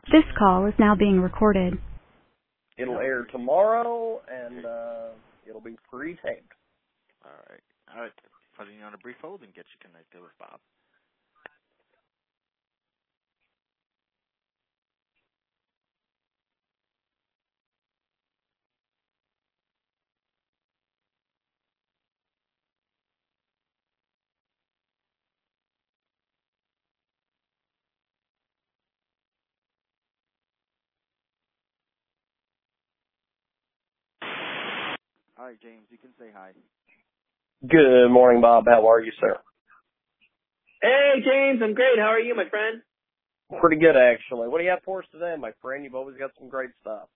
question. This call is now being recorded. It'll air tomorrow, and uh, it'll be pre-taped. All right. All right. Putting you on a brief hold and get you connected with Bob. All right, James, you can say hi. Good morning, Bob. How are you, sir? Hey, James, I'm great. How are you, my friend? Pretty good, actually. What do you have for us today, my friend? You've always got some great stuff.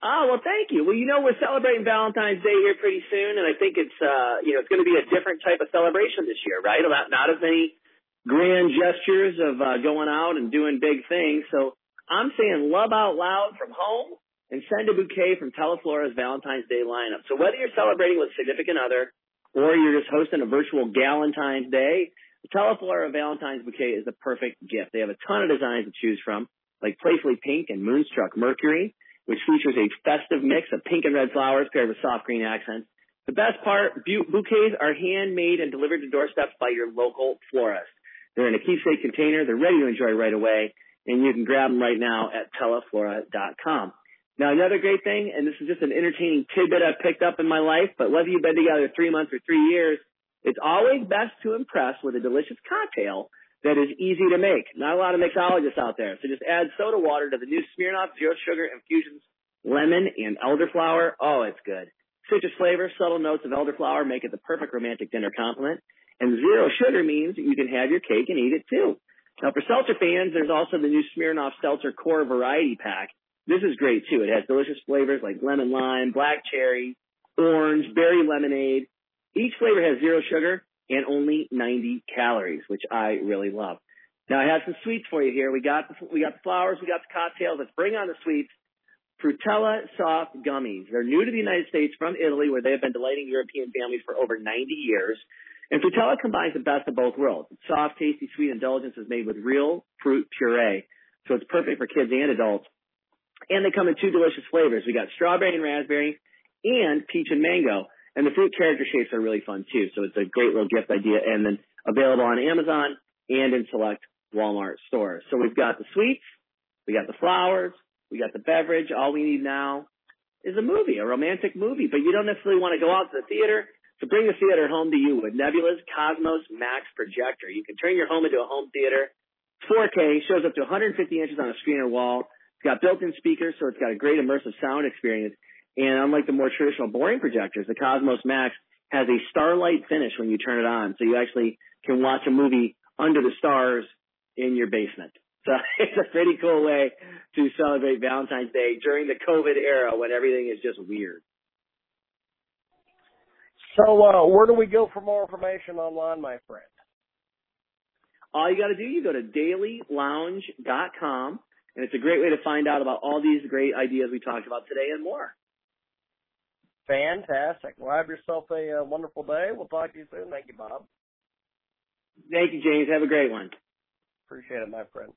Oh, well, thank you. Well, you know, we're celebrating Valentine's Day here pretty soon, and I think it's, uh, you know, it's going to be a different type of celebration this year, right? Not, not as many grand gestures of uh, going out and doing big things. So I'm saying love out loud from home and send a bouquet from Teleflora's Valentine's Day lineup. So whether you're celebrating with a significant other or you're just hosting a virtual Galentine's Day, the Teleflora Valentine's Bouquet is the perfect gift. They have a ton of designs to choose from, like Playfully Pink and Moonstruck Mercury, which features a festive mix of pink and red flowers paired with soft green accents. The best part, bouquets are handmade and delivered to doorsteps by your local florist. They're in a keepsake container. They're ready to enjoy right away, and you can grab them right now at teleflora.com. Now, another great thing, and this is just an entertaining tidbit I've picked up in my life, but whether you've been together three months or three years, it's always best to impress with a delicious cocktail that is easy to make. Not a lot of mixologists out there. So just add soda water to the new Smirnoff Zero Sugar Infusions lemon and elderflower. Oh, it's good. Citrus flavor, subtle notes of elderflower make it the perfect romantic dinner compliment. And zero sugar means you can have your cake and eat it too. Now for seltzer fans, there's also the new Smirnoff Seltzer Core Variety Pack. This is great too. It has delicious flavors like lemon lime, black cherry, orange, berry lemonade. Each flavor has zero sugar and only 90 calories, which I really love. Now I have some sweets for you here. We got the, we got the flowers, we got the cocktails. Let's bring on the sweets. Frutella soft gummies. They're new to the United States from Italy, where they have been delighting European families for over 90 years. And Frutella combines the best of both worlds. Soft, tasty, sweet indulgence is made with real fruit puree, so it's perfect for kids and adults. And they come in two delicious flavors. We got strawberry and raspberry, and peach and mango. And the fruit character shapes are really fun too, so it's a great little gift idea. And then available on Amazon and in select Walmart stores. So we've got the sweets, we got the flowers, we got the beverage. All we need now is a movie, a romantic movie. But you don't necessarily want to go out to the theater. So bring the theater home to you with Nebula's Cosmos Max projector. You can turn your home into a home theater. 4K, shows up to 150 inches on a screen or wall. It's got built-in speakers, so it's got a great immersive sound experience. And unlike the more traditional boring projectors, the Cosmos Max has a starlight finish when you turn it on. So you actually can watch a movie under the stars in your basement. So it's a pretty cool way to celebrate Valentine's Day during the COVID era when everything is just weird. So, uh, where do we go for more information online, my friend? All you got to do, you go to dailylounge.com, and it's a great way to find out about all these great ideas we talked about today and more. Fantastic. Well, have yourself a uh, wonderful day. We'll talk to you soon. Thank you, Bob. Thank you, James. Have a great one. Appreciate it, my friend.